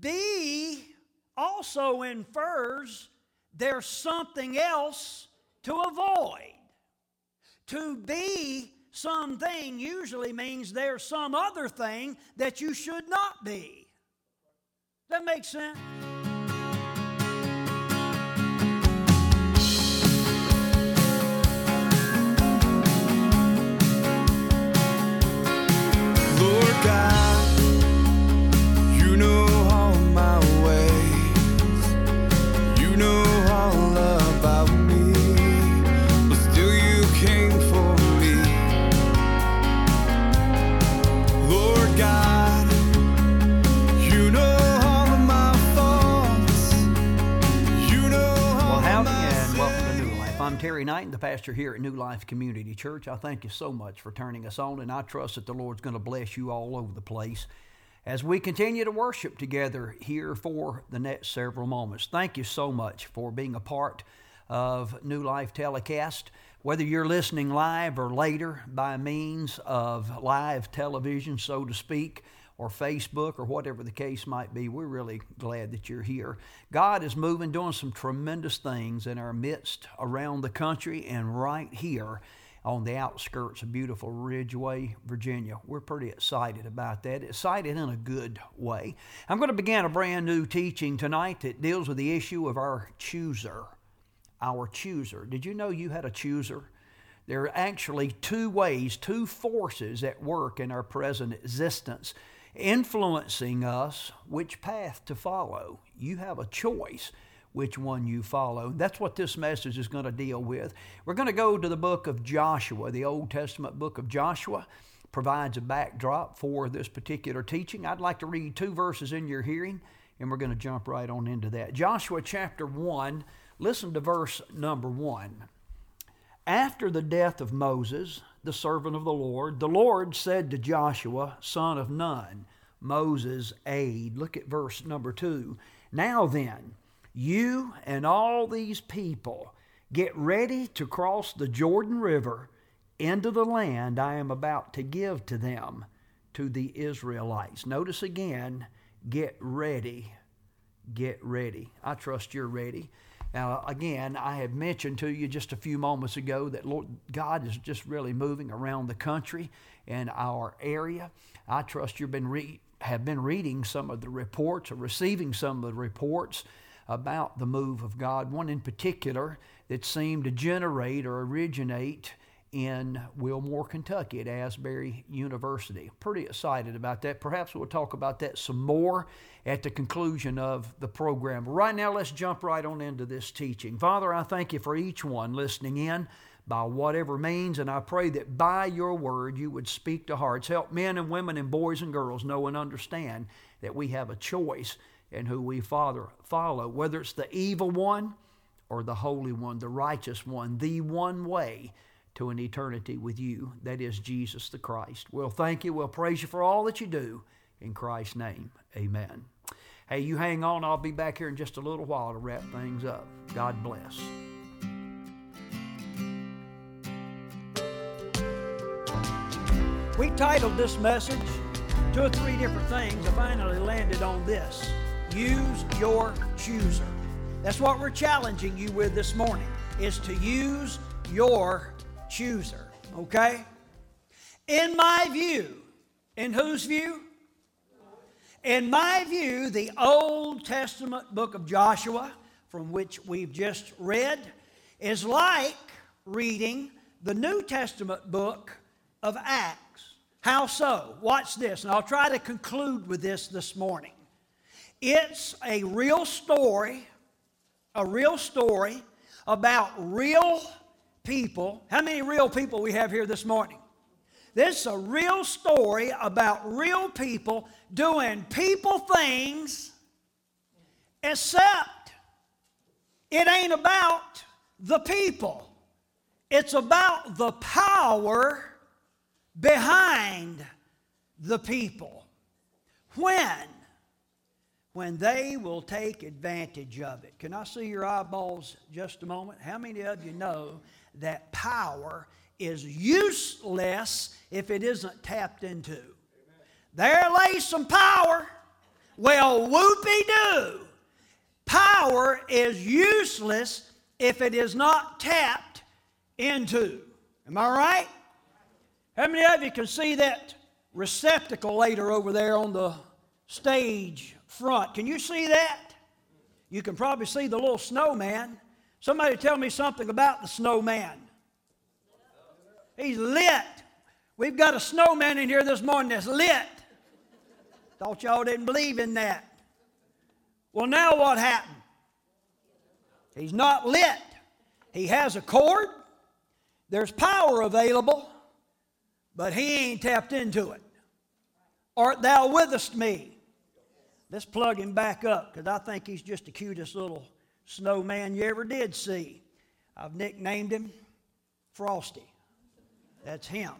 be also infers there's something else to avoid. To be something usually means there's some other thing that you should not be. That makes sense? Terry Knight, the pastor here at New Life Community Church. I thank you so much for turning us on, and I trust that the Lord's going to bless you all over the place as we continue to worship together here for the next several moments. Thank you so much for being a part of New Life Telecast. Whether you're listening live or later by means of live television, so to speak, or Facebook or whatever the case might be, we're really glad that you're here. God is moving, doing some tremendous things in our midst around the country and right here on the outskirts of beautiful Ridgeway, Virginia. We're pretty excited about that. Excited in a good way. I'm going to begin a brand new teaching tonight that deals with the issue of our chooser. Our chooser. Did you know you had a chooser? There are actually two ways, two forces at work in our present existence influencing us which path to follow. You have a choice which one you follow. That's what this message is going to deal with. We're going to go to the book of Joshua, the Old Testament book of Joshua. Provides a backdrop for this particular teaching. I'd like to read two verses in your hearing, and we're going to jump right on into that. Joshua chapter 1, listen to verse number 1. After the death of Moses, the servant of the Lord, the Lord said to Joshua, son of Nun, Moses' aide. Look at verse number 2. Now then, you and all these people get ready to cross the Jordan River into the land I am about to give to them, to the Israelites. Notice again, get ready. Get ready. I trust you're ready. Now, again, I have mentioned to you just a few moments ago that Lord God is just really moving around the country and our area. I trust you've been re- have been reading some of the reports or receiving some of the reports about the move of God. One in particular that seemed to generate or originate in Wilmore, Kentucky at Asbury University. Pretty excited about that. Perhaps we'll talk about that some more at the conclusion of the program. Right now, let's jump right on into this teaching. Father, I thank you for each one listening in by whatever means, and I pray that by your word you would speak to hearts. Help men and women and boys and girls know and understand that we have a choice in who we father, follow, whether it's the evil one or the holy one, the righteous one, the one way to an eternity with you. That is Jesus the Christ. We'll thank you. We'll praise you for all that you do. In Christ's name, amen. Hey, you hang on. I'll be back here in just a little while to wrap things up. God bless. We titled this message two or three different things. I finally landed on this use your chooser. That's what we're challenging you with this morning is to use your chooser. Okay? In my view, in whose view? In my view, the Old Testament book of Joshua, from which we've just read, is like reading the New Testament book of Acts. How so? Watch this, and I'll try to conclude with this this morning. It's a real story, a real story about real people. How many real people we have here this morning? This is a real story about real people doing people things, except it ain't about the people. It's about the power behind the people. When? When they will take advantage of it. Can I see your eyeballs just a moment? How many of you know that power is useless if it isn't tapped into. There lays some power. Well, whoopee doo. Power is useless if it is not tapped into. Am I right? How many of you can see that receptacle later over there on the stage front? Can you see that? You can probably see the little snowman. Somebody tell me something about the snowman. He's lit. We've got a snowman in here this morning that's lit. Thought y'all didn't believe in that. Well, now what happened? He's not lit. He has a cord, there's power available, but he ain't tapped into it. Art thou withest me? Let's plug him back up because I think he's just the cutest little snowman you ever did see. I've nicknamed him Frosty. That's him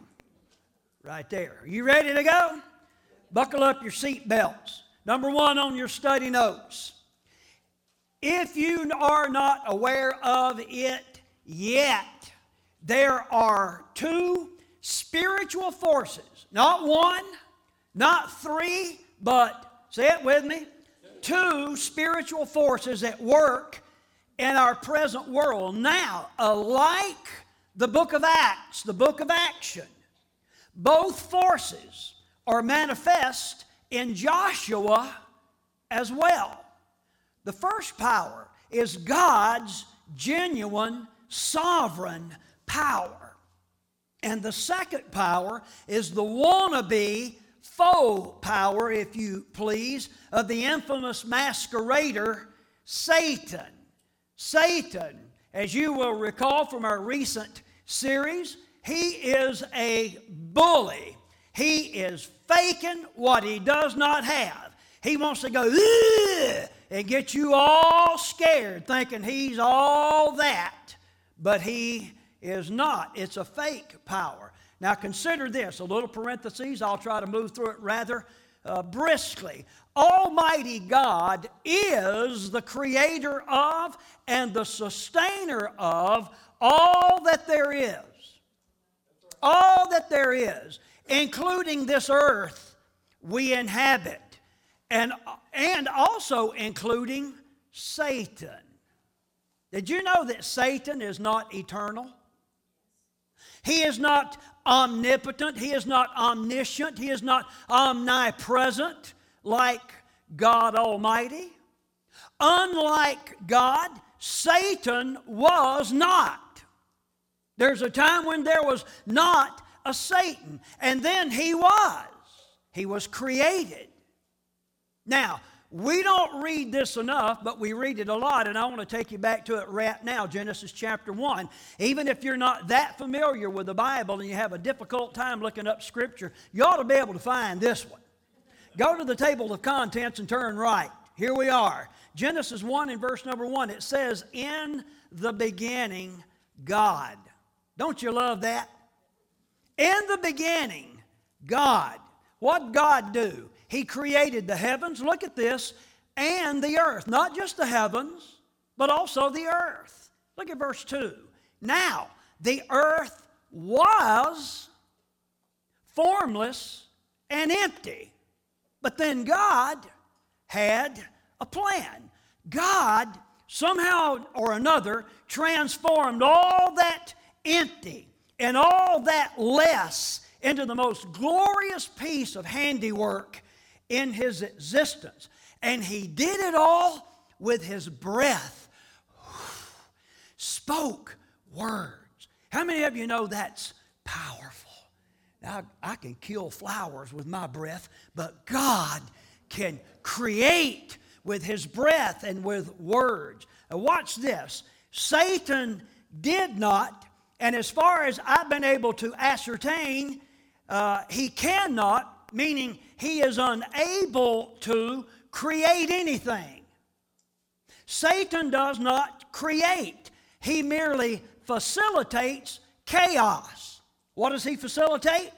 right there. Are you ready to go? Buckle up your seat belts. Number one on your study notes. If you are not aware of it yet, there are two spiritual forces, not one, not three, but say it with me two spiritual forces at work in our present world now, alike the book of Acts, the book of action. Both forces are manifest in Joshua as well. The first power is God's genuine, sovereign power. And the second power is the wannabe faux power, if you please, of the infamous masquerader, Satan. Satan, as you will recall from our recent series, he is a bully. He is faking what he does not have. He wants to go and get you all scared, thinking he's all that, but he is not. It's a fake power. Now consider this a little parenthesis. I'll try to move through it rather uh, briskly. Almighty God is the creator of and the sustainer of all that there is. All that there is, including this earth we inhabit, and, and also including Satan. Did you know that Satan is not eternal? He is not omnipotent. He is not omniscient. He is not omnipresent like God Almighty. Unlike God, Satan was not. There's a time when there was not a Satan, and then he was. He was created. Now, we don't read this enough, but we read it a lot, and I want to take you back to it right now, Genesis chapter 1. Even if you're not that familiar with the Bible and you have a difficult time looking up Scripture, you ought to be able to find this one. Go to the table of contents and turn right. Here we are. Genesis 1 in verse number 1. It says, In the beginning, God. Don't you love that? In the beginning, God. What God do? He created the heavens, look at this, and the earth. Not just the heavens, but also the earth. Look at verse 2. Now, the earth was formless and empty. But then God had a plan. God, somehow or another, transformed all that empty and all that less into the most glorious piece of handiwork in his existence. And he did it all with his breath. Spoke words. How many of you know that's powerful? Now, I can kill flowers with my breath, but God can create with his breath and with words. Now, watch this. Satan did not, and as far as I've been able to ascertain, uh, he cannot, meaning he is unable to create anything. Satan does not create, he merely facilitates chaos. What does he facilitate?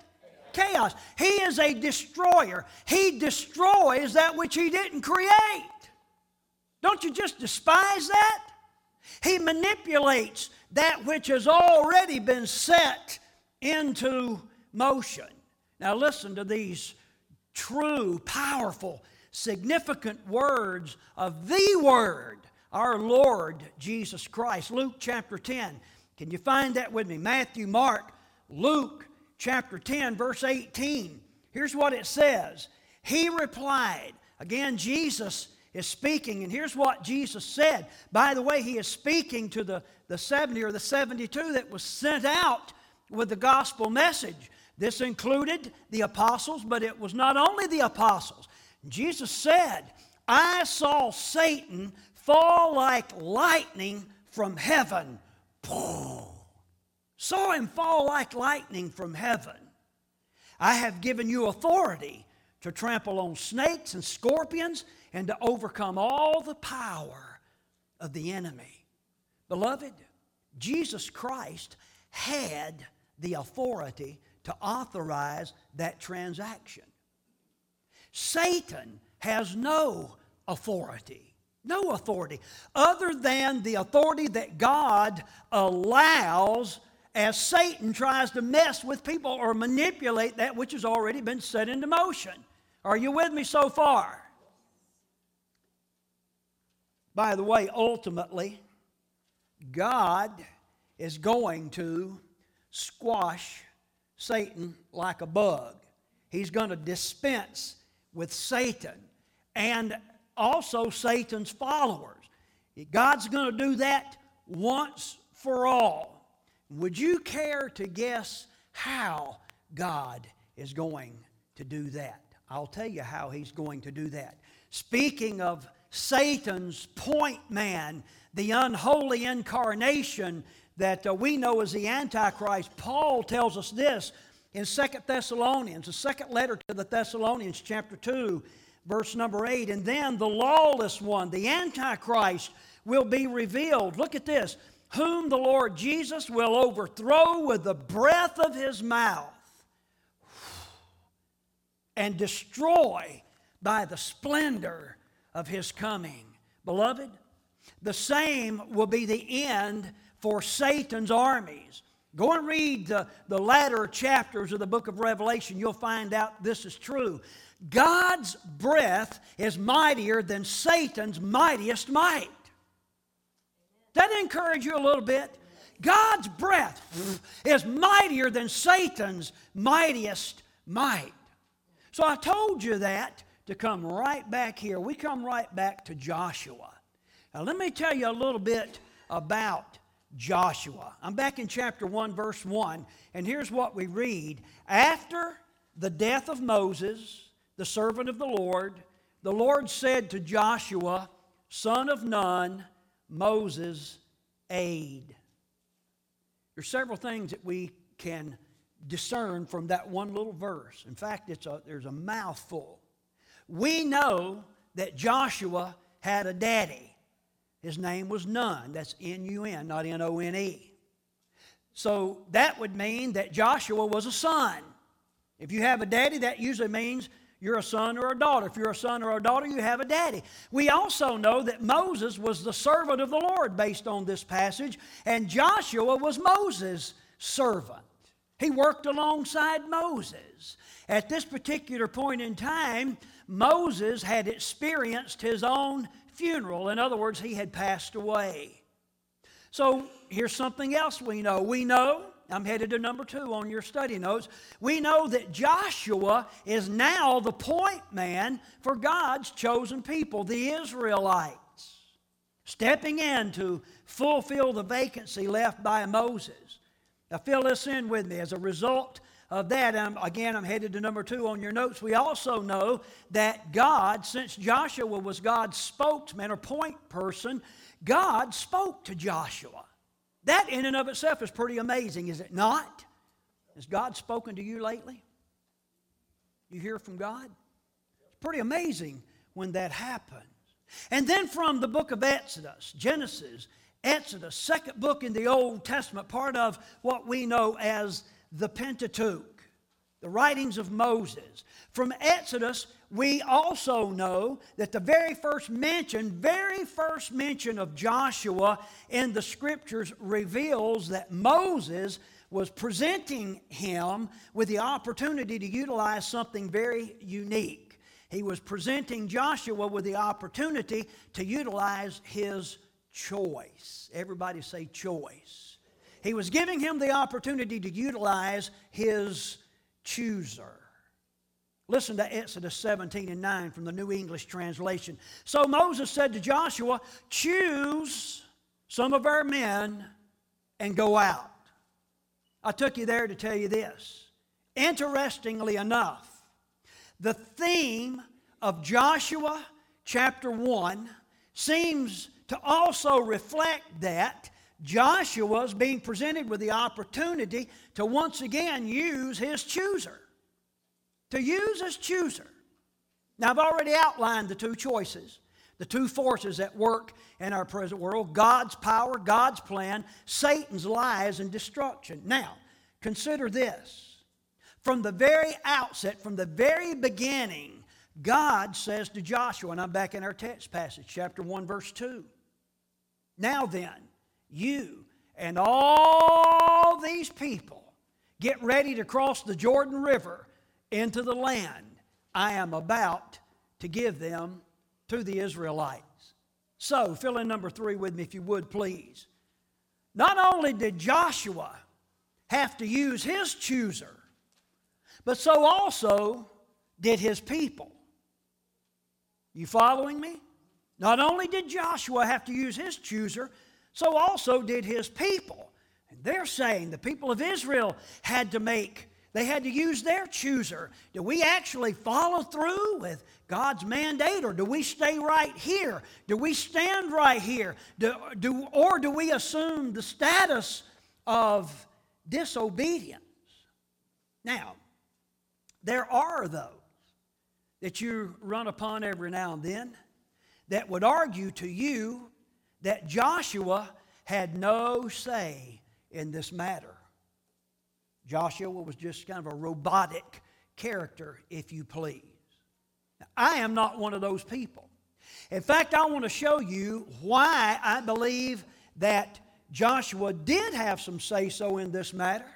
Chaos. He is a destroyer. He destroys that which he didn't create. Don't you just despise that? He manipulates that which has already been set into motion. Now, listen to these true, powerful significant words of the Word, our Lord Jesus Christ. Luke chapter 10. Can you find that with me? Matthew, Mark, Luke chapter 10, verse 18. Here's what it says He replied, again, Jesus is speaking, and here's what Jesus said. By the way, he is speaking to the, the 70 or the 72 that was sent out with the gospel message. This included the apostles, but it was not only the apostles. Jesus said, I saw Satan fall like lightning from heaven. Saw him fall like lightning from heaven. I have given you authority to trample on snakes and scorpions and to overcome all the power of the enemy. Beloved, Jesus Christ had the authority to authorize that transaction. Satan has no authority, no authority other than the authority that God allows as Satan tries to mess with people or manipulate that which has already been set into motion. Are you with me so far? By the way, ultimately, God is going to squash Satan like a bug. He's going to dispense with Satan and also Satan's followers. God's going to do that once for all. Would you care to guess how God is going to do that? I'll tell you how He's going to do that. Speaking of Satan's point man, the unholy incarnation that uh, we know as the Antichrist, Paul tells us this in Second Thessalonians, the second letter to the Thessalonians, chapter 2, verse number 8. And then the lawless one, the Antichrist, will be revealed. Look at this whom the Lord Jesus will overthrow with the breath of his mouth and destroy by the splendor of his coming. Beloved, the same will be the end for Satan's armies. Go and read the, the latter chapters of the book of Revelation. You'll find out this is true. God's breath is mightier than Satan's mightiest might. That encourage you a little bit? God's breath is mightier than Satan's mightiest might. So I told you that to come right back here. We come right back to Joshua. Now, let me tell you a little bit about Joshua. I'm back in chapter 1, verse 1, and here's what we read. After the death of Moses, the servant of the Lord, the Lord said to Joshua, son of Nun, Moses' aide. There's several things that we can discern from that one little verse. In fact, it's a, there's a mouthful. We know that Joshua had a daddy. His name was Nun. That's N U N, not N O N E. So that would mean that Joshua was a son. If you have a daddy, that usually means you're a son or a daughter. If you're a son or a daughter, you have a daddy. We also know that Moses was the servant of the Lord based on this passage, and Joshua was Moses' servant. He worked alongside Moses. At this particular point in time, Moses had experienced his own funeral. In other words, he had passed away. So here's something else we know. We know, I'm headed to number two on your study notes. We know that Joshua is now the point man for God's chosen people, the Israelites, stepping in to fulfill the vacancy left by Moses. Now, fill this in with me. As a result of that, um, again, I'm headed to number two on your notes. We also know that God, since Joshua was God's spokesman or point person, God spoke to Joshua. That in and of itself is pretty amazing, is it not? Has God spoken to you lately? You hear from God? It's pretty amazing when that happens. And then from the book of Exodus, Genesis, Exodus, second book in the Old Testament, part of what we know as the Pentateuch, the writings of Moses. From Exodus, we also know that the very first mention, very first mention of Joshua in the scriptures reveals that Moses was presenting him with the opportunity to utilize something very unique. He was presenting Joshua with the opportunity to utilize his choice. Everybody say choice. He was giving him the opportunity to utilize his chooser. Listen to Exodus 17 and 9 from the New English translation. So Moses said to Joshua, Choose some of our men and go out. I took you there to tell you this. Interestingly enough, the theme of Joshua chapter 1 seems to also reflect that Joshua is being presented with the opportunity to once again use his chooser. To use his chooser. Now, I've already outlined the two choices, the two forces at work in our present world God's power, God's plan, Satan's lies and destruction. Now, consider this. From the very outset, from the very beginning, God says to Joshua, and I'm back in our text passage, chapter 1, verse 2. Now then, you and all these people get ready to cross the Jordan River into the land I am about to give them to the Israelites. So, fill in number three with me if you would, please. Not only did Joshua have to use his chooser, but so also did his people. You following me? Not only did Joshua have to use his chooser, so also did his people. And they're saying the people of Israel had to make, they had to use their chooser. Do we actually follow through with God's mandate or do we stay right here? Do we stand right here? Do, do, or do we assume the status of disobedience? Now, there are those that you run upon every now and then that would argue to you that Joshua had no say in this matter. Joshua was just kind of a robotic character, if you please. Now, I am not one of those people. In fact, I want to show you why I believe that Joshua did have some say so in this matter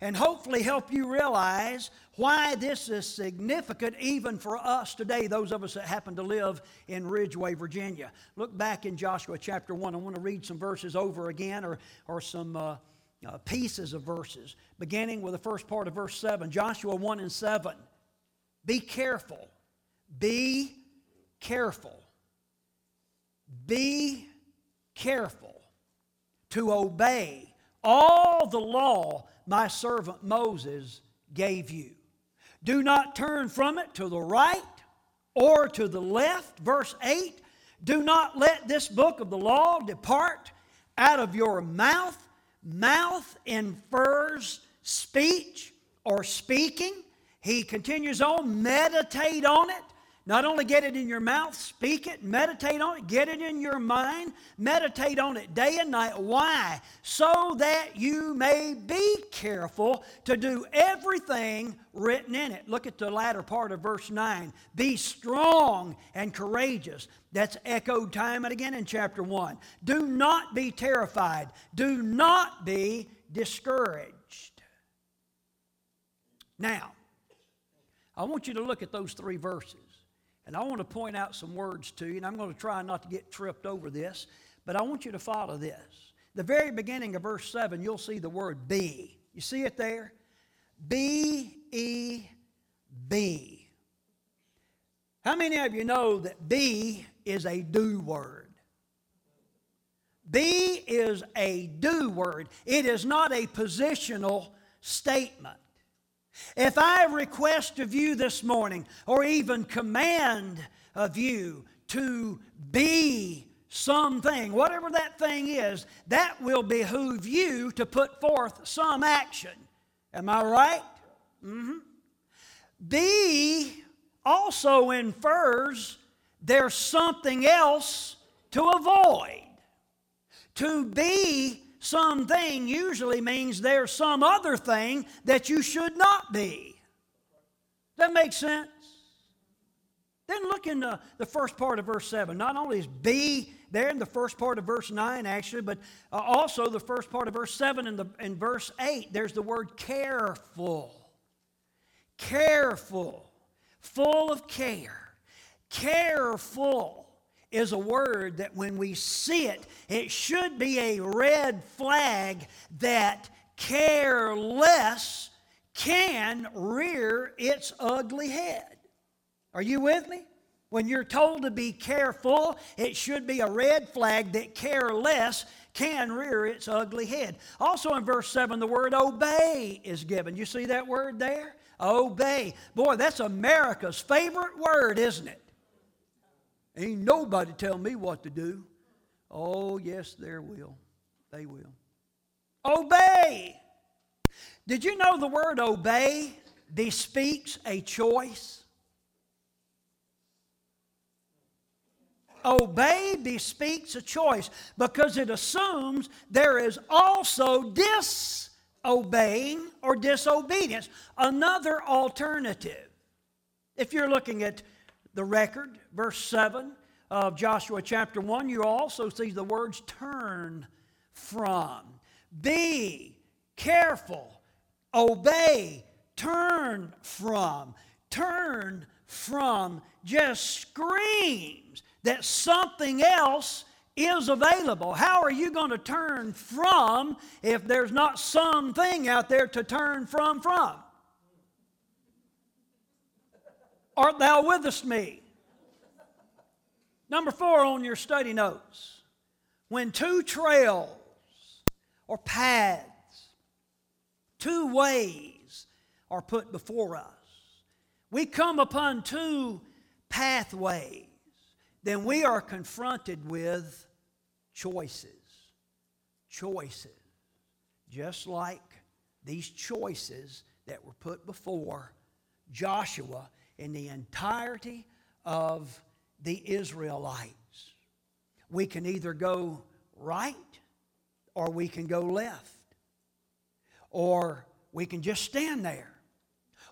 and hopefully help you realize why this is significant even for us today, those of us that happen to live in Ridgeway, Virginia. Look back in Joshua chapter 1. I want to read some verses over again or, or some uh, uh, pieces of verses, beginning with the first part of verse 7. Joshua 1 and 7. Be careful. Be careful. Be careful to obey all the law my servant Moses gave you. Do not turn from it to the right or to the left. Verse 8 Do not let this book of the law depart out of your mouth. Mouth infers speech or speaking. He continues on, meditate on it not only get it in your mouth, speak it, meditate on it, get it in your mind, meditate on it day and night. Why? So that you may be careful to do everything written in it. Look at the latter part of verse 9. Be strong and courageous. That's echoed time and again in chapter 1. Do not be terrified, do not be discouraged. Now, I want you to look at those three verses. And I want to point out some words to you, and I'm going to try not to get tripped over this, but I want you to follow this. The very beginning of verse 7, you'll see the word be. You see it there? B E B. How many of you know that be is a do word? Be is a do word. It is not a positional statement. If I request of you this morning, or even command of you to be something, whatever that thing is, that will behoove you to put forth some action. Am I right? Mm-hmm. Be also infers there's something else to avoid. To be something usually means there's some other thing that you should not be. That makes sense? Then look in the, the first part of verse 7. Not only is be there in the first part of verse 9, actually, but uh, also the first part of verse 7 and, the, and verse 8, there's the word careful. Careful. Full of care. Careful is a word that when we see it, it should be a red flag that careless can rear its ugly head. Are you with me? When you're told to be careful, it should be a red flag that careless can rear its ugly head. Also in verse 7, the word obey is given. You see that word there? Obey. Boy, that's America's favorite word, isn't it? Ain't nobody tell me what to do. Oh, yes, there will. They will. Obey. Did you know the word obey bespeaks a choice? Obey bespeaks a choice because it assumes there is also disobeying or disobedience, another alternative. If you're looking at the record, verse 7 of Joshua chapter 1, you also see the words turn from. Be careful, obey, turn from. Turn from just screams that something else is available. How are you going to turn from if there's not something out there to turn from from? Art thou with us, me? Number four on your study notes. When two trails or paths, two ways are put before us, we come upon two pathways, then we are confronted with choices. Choices. Just like these choices that were put before Joshua in the entirety of the Israelites. We can either go right or we can go left. Or we can just stand there.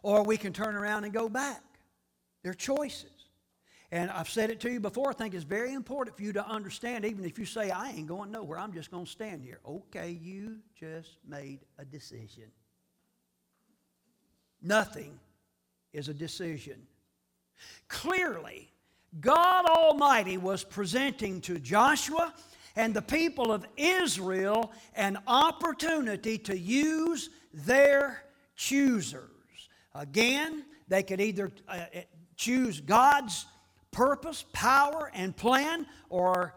Or we can turn around and go back. They're choices. And I've said it to you before, I think it's very important for you to understand, even if you say, I ain't going nowhere, I'm just going to stand here. Okay, you just made a decision. Nothing is a decision. Clearly, God Almighty was presenting to Joshua and the people of Israel an opportunity to use their choosers. Again, they could either uh, uh choose God's purpose, power, and plan, or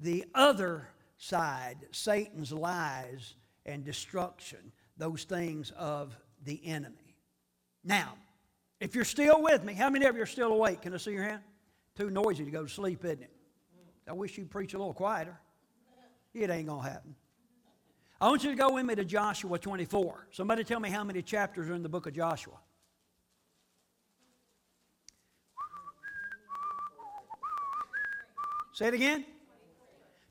the other side, Satan's lies and destruction, those things of the enemy. Now, if you're still with me, how many of you are still awake? Can I see your hand? Too noisy to go to sleep, isn't it? I wish you'd preach a little quieter. It ain't going to happen. I want you to go with me to Joshua 24. Somebody tell me how many chapters are in the book of Joshua. Say it again.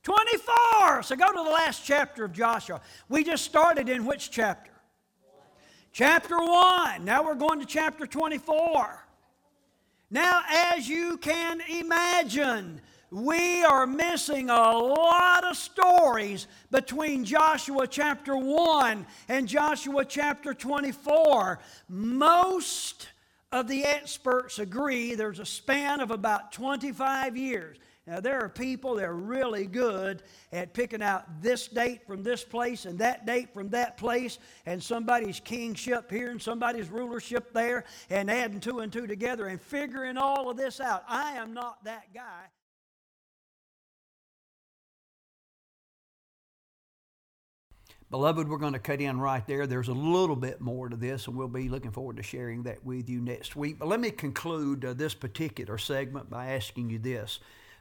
24. So go to the last chapter of Joshua. We just started in which chapter? Chapter 1. Now we're going to chapter 24. Now, as you can imagine, we are missing a lot of stories between Joshua chapter 1 and Joshua chapter 24. Most of the experts agree there's a span of about 25 years. Now, there are people that are really good at picking out this date from this place and that date from that place, and somebody's kingship here and somebody's rulership there, and adding two and two together and figuring all of this out. I am not that guy. Beloved, we're going to cut in right there. There's a little bit more to this, and we'll be looking forward to sharing that with you next week. But let me conclude uh, this particular segment by asking you this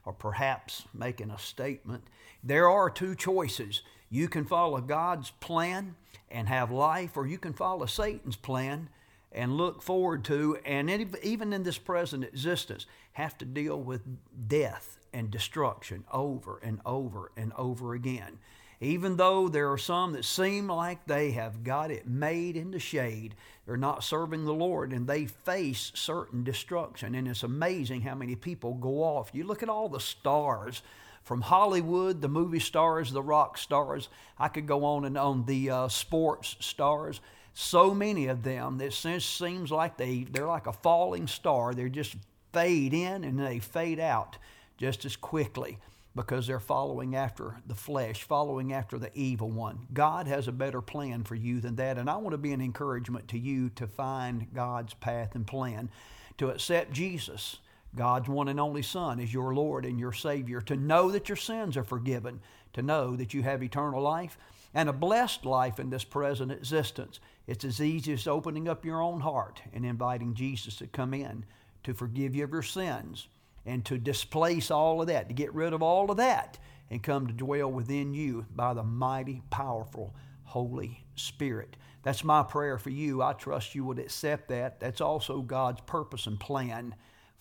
or perhaps making a statement. There are two choices. You can follow God's plan and have life, or you can follow Satan's plan and look forward to, and even in this present existence, have to deal with death and destruction over and over and over again. Even though there are some that seem like they have got it made in the shade, they're not serving the Lord and they face certain destruction. And it's amazing how many people go off. You look at all the stars from Hollywood, the movie stars, the rock stars. I could go on and on, the uh, sports stars. So many of them that seems like they, they're like a falling star. They're just fade in and they fade out just as quickly because they're following after the flesh, following after the evil one. God has a better plan for you than that, and I want to be an encouragement to you to find God's path and plan, to accept Jesus, God's one and only Son, as your Lord and your Savior, to know that your sins are forgiven, to know that you have eternal life and a blessed life in this present existence. It's as easy as opening up your own heart and inviting Jesus to come in to forgive you of your sins and to displace all of that, to get rid of all of that and come to dwell within you by the mighty, powerful Holy Spirit. That's my prayer for you. I trust you would accept that. That's also God's purpose and plan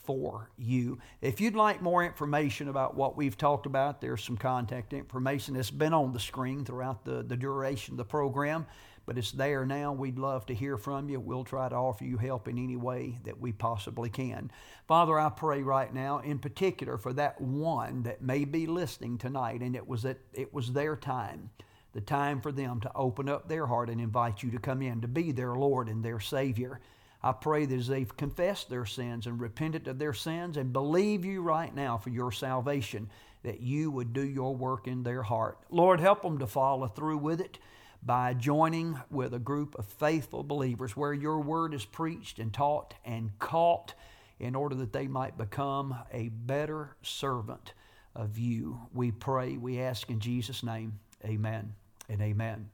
for you. If you'd like more information about what we've talked about, there's some contact information that's been on the screen throughout the, the duration of the program but it's there now. We'd love to hear from you. We'll try to offer you help in any way that we possibly can. Father, I pray right now, in particular, for that one that may be listening tonight, and it was that it was their time, the time for them to open up their heart and invite you to come in to be their Lord and their Savior. I pray that as they've confessed their sins and repented of their sins and believe you right now for your salvation, that you would do your work in their heart. Lord, help them to follow through with it by joining with a group of faithful believers where your word is preached and taught and caught in order that they might become a better servant of you. We pray, we ask in Jesus' name, amen and amen.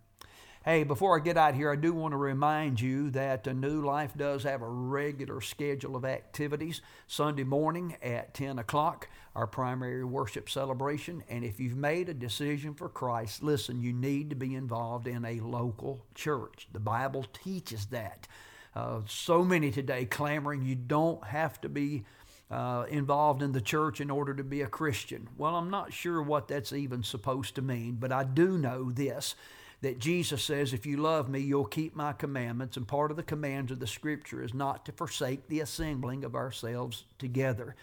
Hey, before I get out here, I do want to remind you that a New Life does have a regular schedule of activities. Sunday morning at 10 o'clock, our primary worship celebration. And if you've made a decision for Christ, listen, you need to be involved in a local church. The Bible teaches that. Uh, so many today clamoring you don't have to be uh, involved in the church in order to be a Christian. Well, I'm not sure what that's even supposed to mean, but I do know this that Jesus says, If you love me, you'll keep my commandments. And part of the commands of the Scripture is not to forsake the assembling of ourselves together.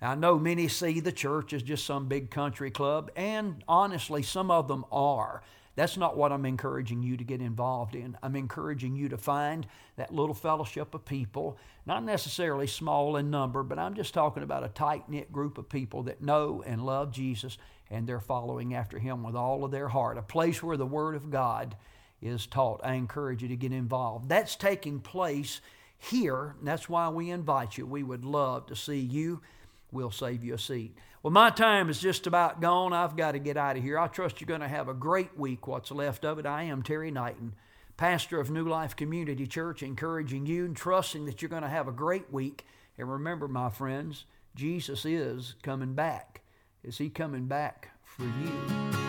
I know many see the church as just some big country club, and honestly, some of them are. That's not what I'm encouraging you to get involved in. I'm encouraging you to find that little fellowship of people, not necessarily small in number, but I'm just talking about a tight knit group of people that know and love Jesus and they're following after him with all of their heart. A place where the Word of God is taught. I encourage you to get involved. That's taking place here. that's why we invite you. We would love to see you. We'll save you a seat. Well, my time is just about gone. I've got to get out of here. I trust you're going to have a great week, what's left of it. I am Terry Knighton, pastor of New Life Community Church, encouraging you and trusting that you're going to have a great week. And remember, my friends, Jesus is coming back. Is he coming back for you?